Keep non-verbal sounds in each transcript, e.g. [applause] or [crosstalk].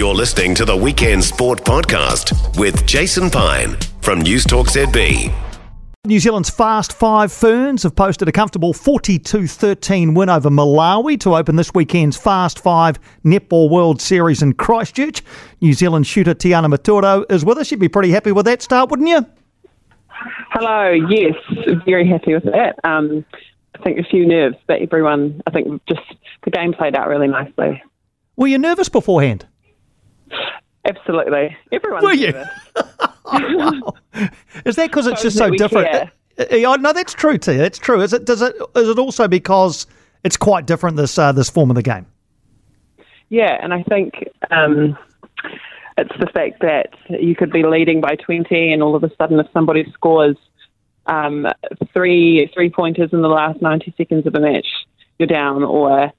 You're listening to the Weekend Sport Podcast with Jason Pine from Newstalk ZB. New Zealand's Fast Five Ferns have posted a comfortable 42 13 win over Malawi to open this weekend's Fast Five Netball World Series in Christchurch. New Zealand shooter Tiana Metuarau is with us. You'd be pretty happy with that start, wouldn't you? Hello, yes, very happy with that. Um, I think a few nerves, but everyone, I think just the game played out really nicely. Were you nervous beforehand? Absolutely. Everyone's Were you? [laughs] wow. Is that because it's [laughs] just so different? care. Uh, yeah, no, that's true, T. That's true. Is it? Does it? Is it also because it's quite different this uh, this form of the game? Yeah, and I think um, it's the fact that you could be leading by 20 and all of a sudden if somebody scores um, three three pointers in the last 90 seconds of a match, you're down or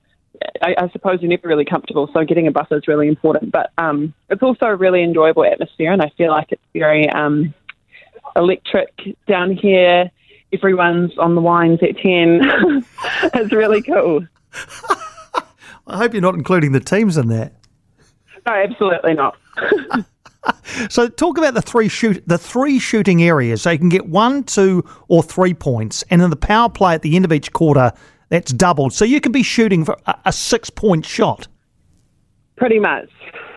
I, I suppose you're never really comfortable, so getting a buffer is really important. But um, it's also a really enjoyable atmosphere, and I feel like it's very um, electric down here. Everyone's on the wines at 10. [laughs] it's really cool. [laughs] I hope you're not including the teams in that. No, absolutely not. [laughs] So talk about the three shoot the three shooting areas. So you can get one, two, or three points, and in the power play at the end of each quarter, that's doubled. So you can be shooting for a, a six point shot. Pretty much.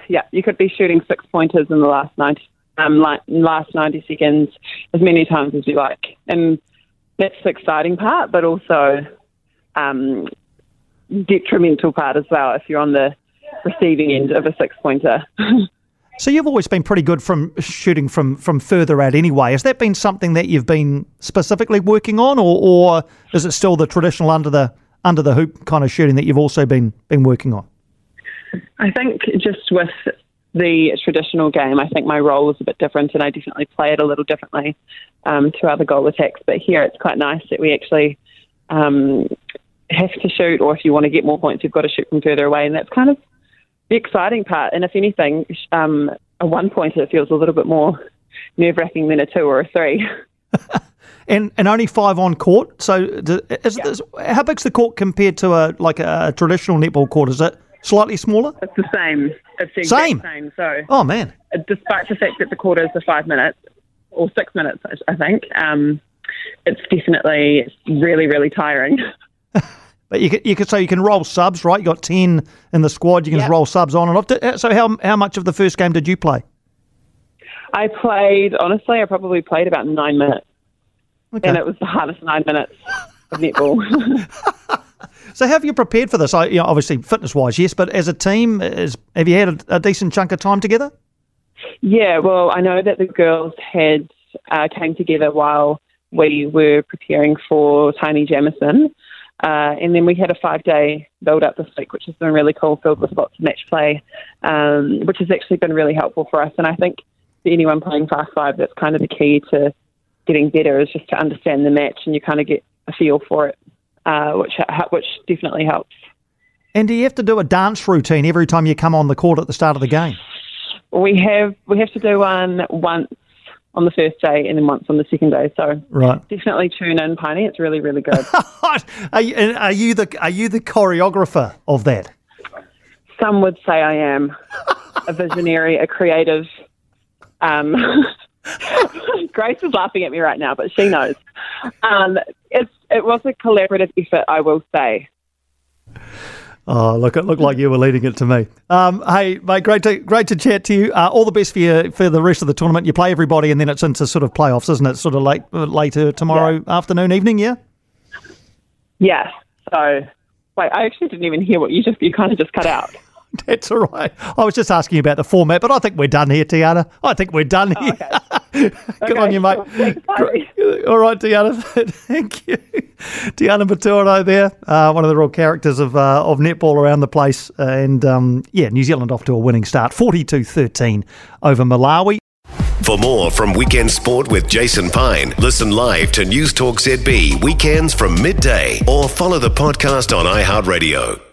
Yeah, you could be shooting six pointers in the last 90, um, li- last 90 seconds as many times as you like. And that's the exciting part, but also um, detrimental part as well if you're on the receiving end of a six pointer. [laughs] So you've always been pretty good from shooting from, from further out anyway. Has that been something that you've been specifically working on, or, or is it still the traditional under the under the hoop kind of shooting that you've also been been working on? I think just with the traditional game, I think my role is a bit different, and I definitely play it a little differently um, to other goal attacks. But here, it's quite nice that we actually um, have to shoot, or if you want to get more points, you've got to shoot from further away, and that's kind of the exciting part. And if anything, um, a one pointer feels a little bit more nerve wracking than a two or a three. [laughs] And and only five on court. So d- is Yeah. this, how big's the court compared to a like a, traditional netball court? Is it slightly smaller? It's the same. It's the exact Same? same. So, Oh man, uh, despite the fact that the quarters are five minutes or six minutes, I- I think, um, it's definitely really, really tiring. [laughs] but you could, you could say you can roll subs, right? You got ten in the squad. You can just roll subs on and off. So how how much of the first game did you play? I played, honestly, I probably played about nine minutes, Okay. and it was the hardest nine minutes of netball. [laughs] So have you prepared for this? I, you know, obviously fitness wise, yes, but as a team, is, have you had a, a decent chunk of time together? yeah, well, I know that the girls had uh, came together while we were preparing for Taini Jamison. Uh, and then we had a five day build up this week, which has been really cool, filled with lots of match play, um, which has actually been really helpful for us. And I think for anyone playing Fast Five, that's kind of the key to getting better is just to understand the match and you kind of get a feel for it, uh, which which definitely helps. And do you have to do a dance routine every time you come on the court at the start of the game? We have we have to do one once on the first day and then once on the second day. So Right. definitely tune in, Piney. It's really really good. [laughs] are, you, are you the are you the choreographer of that? Some would say I am a visionary, a creative. Um, [laughs] Grace is laughing at me right now, but she knows. Um, it's it was a collaborative effort, I will say. Oh, look! It looked like you were leading it to me. Um, hey, mate, great to great to chat to you. Uh, all the best for you for the rest of the tournament. You play everybody, and then it's into sort of playoffs, isn't it? Sort of late uh, later tomorrow afternoon, evening. Yeah. Yeah. So wait, I actually didn't even hear what you just you kind of just cut out. [laughs] That's all right. I was just asking about the format, but I think we're done here, Tiana. I think we're done here. [laughs] Good Okay, on you, mate. cool. Thanks, Barry. Great. All right, Tiana. [laughs] Thank you. Tiana Metuarau there, uh, one of the real characters of uh, of netball around the place. And um, yeah, New Zealand off to a winning start 42 13 over Malawi. For more from Weekend Sport with Jason Pine, listen live to News Talk ZB weekends from midday or follow the podcast on iHeartRadio.